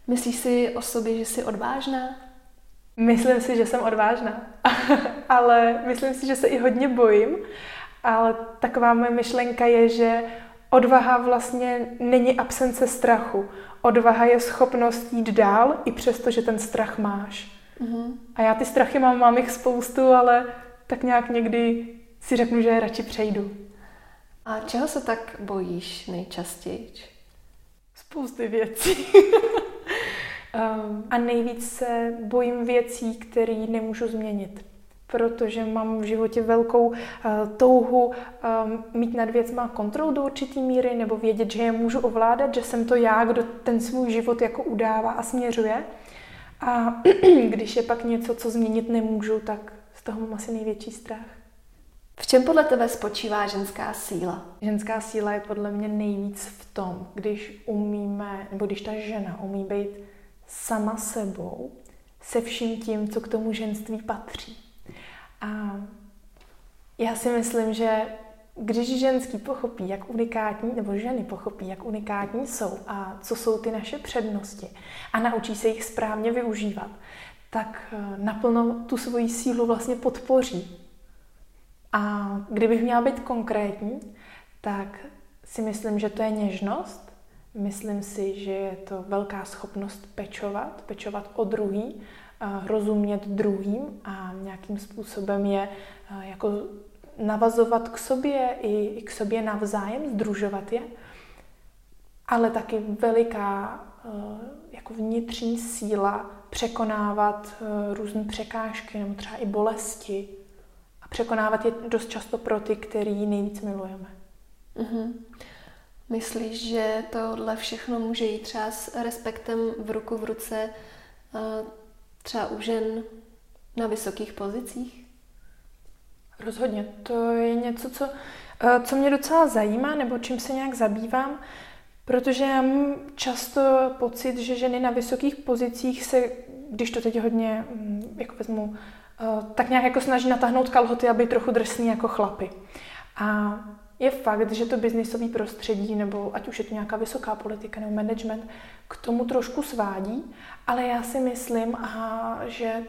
Myslíš si o sobě, že jsi odvážná? Myslím si, že jsem odvážná, <laughs> ale myslím si, že se i hodně bojím. Ale taková moje myšlenka je, že odvaha vlastně není absence strachu. Odvaha je schopnost jít dál, i přesto, že ten strach máš. Mm-hmm. A já ty strachy mám, mám jich spoustu, ale tak nějak někdy si řeknu, že je radši přejdu. A čeho se tak bojíš nejčastěji? Spousty věcí. um, <laughs> a nejvíc se bojím věcí, které nemůžu změnit protože mám v životě velkou uh, touhu um, mít nad věcma kontrolu do určitý míry nebo vědět, že je můžu ovládat, že jsem to já, kdo ten svůj život jako udává a směřuje. A <clears throat> když je pak něco, co změnit nemůžu, tak z toho mám asi největší strach. V čem podle tebe spočívá ženská síla? Ženská síla je podle mě nejvíc v tom, když umíme, nebo když ta žena umí být sama sebou, se vším tím, co k tomu ženství patří. A já si myslím, že když ženský pochopí, jak unikátní, nebo ženy pochopí, jak unikátní jsou a co jsou ty naše přednosti a naučí se jich správně využívat, tak eh, naplno tu svoji sílu vlastně podpoří. A kdybych měla být konkrétní, tak si myslím, že to je něžnost. Myslím si, že je to velká schopnost pečovat, pečovat o druhý, rozumět druhým a nějakým způsobem je jako navazovat k sobě i, k sobě navzájem, združovat je, ale taky veliká jako vnitřní síla překonávat různé překážky nebo třeba i bolesti A překonávat je dost často pro ty, který nejvíc milujeme. Mm-hmm. Myslíš, že tohle všechno může jít třeba s respektem v ruku v ruce třeba u žen na vysokých pozicích? Rozhodně. To je něco, co, eh, co mě docela zajímá, nebo čím se nějak zabývám, protože já mám často pocit, že ženy na vysokých pozicích se, když to teď hodně mm, jako vezmu, eh, tak nějak jako snaží natáhnout kalhoty, aby trochu drsný jako chlapy. A je fakt, že to biznisové prostředí, nebo ať už je to nějaká vysoká politika nebo management, k tomu trošku svádí, ale já si myslím, aha, že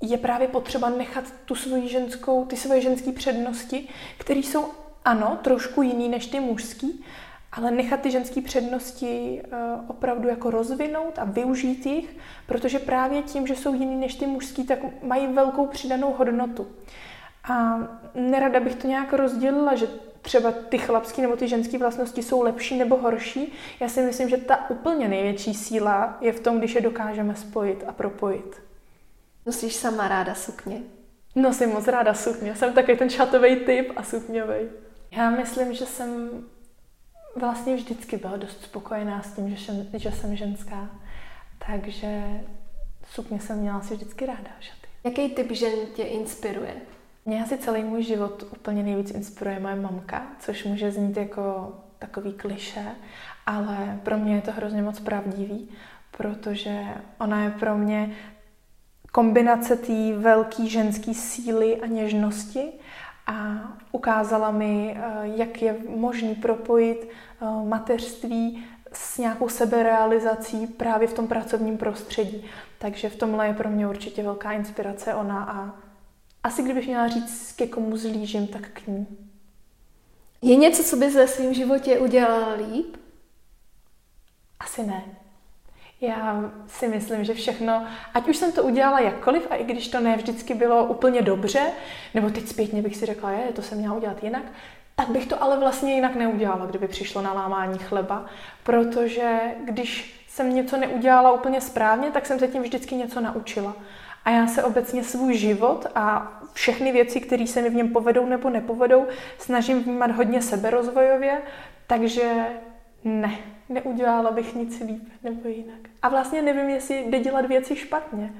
je právě potřeba nechat tu svoji ženskou, ty svoje ženské přednosti, které jsou ano, trošku jiný než ty mužský, ale nechat ty ženské přednosti uh, opravdu jako rozvinout a využít jich, protože právě tím, že jsou jiný než ty mužský, tak mají velkou přidanou hodnotu. A nerada bych to nějak rozdělila, že třeba ty chlapské nebo ty ženské vlastnosti jsou lepší nebo horší. Já si myslím, že ta úplně největší síla je v tom, když je dokážeme spojit a propojit. Nosíš sama ráda sukně? Nosím moc ráda sukně. Jsem takový ten šatový typ a sukňový. Já myslím, že jsem vlastně vždycky byla dost spokojená s tím, že jsem, že jsem ženská. Takže sukně jsem měla si vždycky ráda šaty. Jaký typ žen tě inspiruje? Mě asi celý můj život úplně nejvíc inspiruje moje mamka, což může znít jako takový kliše, ale pro mě je to hrozně moc pravdivý, protože ona je pro mě kombinace té velké ženské síly a něžnosti a ukázala mi, eh, jak je možný propojit eh, mateřství s nějakou seberealizací právě v tom pracovním prostředí. Takže v tomhle je pro mě určitě velká inspirace ona a asi kdybych měla říct, ke komu zlížím, tak k ní. Je něco, co bys ve svém životě udělala líp? Asi ne. Já si myslím, že všechno, ať už jsem to udělala jakkoliv, a i když to ne vždycky bylo úplně dobře, nebo teď zpětně bych si řekla, je, to jsem měla udělat jinak, tak bych to ale vlastně jinak neudělala, kdyby přišlo na lámání chleba, protože když jsem něco neudělala úplně správně, tak jsem se tím vždycky něco naučila. A já se obecně svůj život a všechny věci, které se mi v něm povedou nebo nepovedou, snažím vnímat hodně seberozvojově, takže ne, neudělala bych nic líp nebo jinak. A vlastně nevím, jestli jde dělat věci špatně.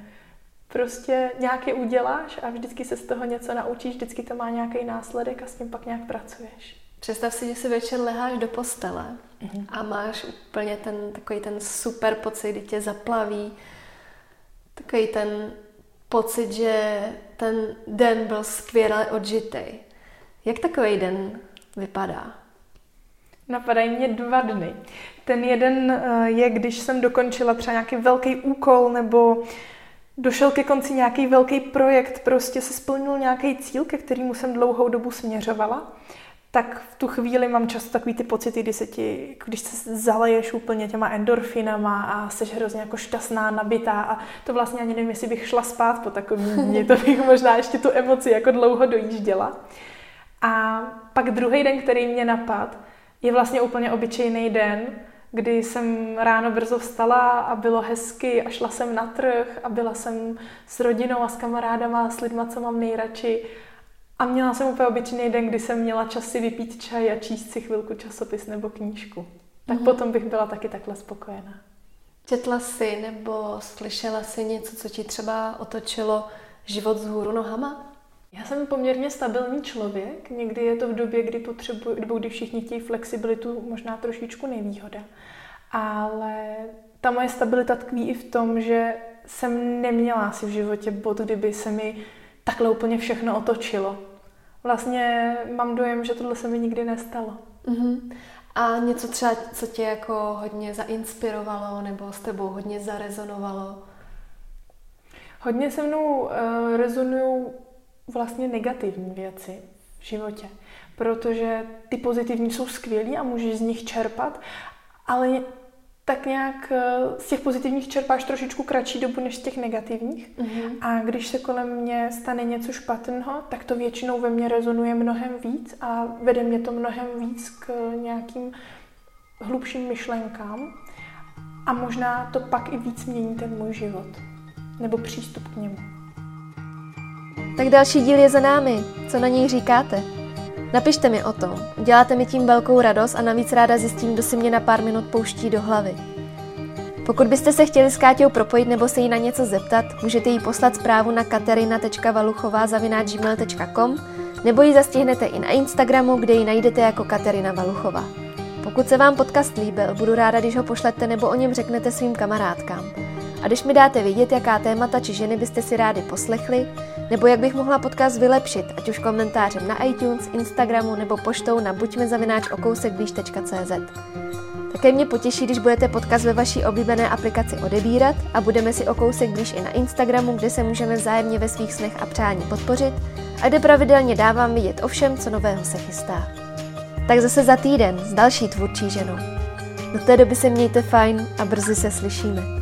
Prostě nějaké uděláš a vždycky se z toho něco naučíš, vždycky to má nějaký následek a s tím pak nějak pracuješ. Představ si, že si večer leháš do postele mm-hmm. a máš úplně ten takový ten super pocit, kdy tě zaplaví, takový ten pocit, že ten den byl skvěle odžitej. Jak takový den vypadá? Napadají mě dva dny. Ten jeden eh, je, když jsem dokončila třeba nějaký velký úkol nebo došel ke konci nějaký velký projekt, prostě se splnil nějaký cíl, ke kterému jsem dlouhou dobu směřovala tak v tu chvíli mám často takový ty pocity, kdy se ti, když se zaleješ úplně těma endorfinama a jsi hrozně jako šťastná, nabitá a to vlastně ani nevím, jestli bych šla spát po takovým dní, <laughs> to bych možná ještě tu emoci jako dlouho dojížděla. A pak druhý den, který mě napad, je vlastně úplně obyčejný den, kdy jsem ráno brzo vstala a bylo hezky a šla jsem na trh a byla jsem s rodinou a s kamarádama, s lidma, co mám nejradši a měla jsem úplně obyčejný den, kdy jsem měla čas si vypít čaj a číst si chvilku časopis nebo knížku. Tak mm-hmm. potom bych byla taky takhle spokojená. Četla jsi nebo slyšela jsi něco, co ti třeba otočilo život z hůru nohama? Já jsem poměrně stabilní člověk. Někdy je to v době, kdy potřebuji, nebo kdy všichni chtějí flexibilitu, možná trošičku nevýhoda. Ale ta moje stabilita tkví i v tom, že jsem neměla asi v životě bod, kdyby se mi takhle úplně všechno otočilo. Vlastně mám dojem, že tohle se mi nikdy nestalo. Uh-huh. A něco třeba, co tě jako hodně zainspirovalo nebo s tebou hodně zarezonovalo? Hodně se mnou uh, rezonují vlastně negativní věci v životě, protože ty pozitivní jsou skvělý a můžeš z nich čerpat, ale tak nějak eh, z těch pozitivních čerpáš trošičku kratší dobu než z těch negativních. Mm-hmm. A když se kolem mě stane něco špatného, tak to většinou ve mně rezonuje mnohem víc a vede mě to mnohem víc k nějakým hlubším myšlenkám. A možná to pak i víc mění ten můj život. Nebo přístup k němu. Tak další díl je za námi. Co na něj říkáte? Napište mi o tom. Děláte mi tím velkou radost a navíc ráda zjistím, kdo si mě na pár minut pouští do hlavy. Pokud byste se chtěli s Káťou propojit nebo se jí na něco zeptat, můžete jí poslat zprávu na katerina.valuchová.gmail.com nebo ji zastihnete i na Instagramu, kde ji najdete jako Katerina Valuchová. Pokud se vám podcast líbil, budu ráda, když ho pošlete nebo o něm řeknete svým kamarádkám. A když mi dáte vědět, jaká témata či ženy byste si rádi poslechli, nebo jak bych mohla podcast vylepšit, ať už komentářem na iTunes, Instagramu nebo poštou na buďmezavináčokousekblíž.cz. Také mě potěší, když budete podcast ve vaší oblíbené aplikaci odebírat a budeme si o kousek blíž i na Instagramu, kde se můžeme vzájemně ve svých snech a přání podpořit a kde pravidelně dávám vidět o všem, co nového se chystá. Tak zase za týden s další tvůrčí ženou. Do té doby se mějte fajn a brzy se slyšíme.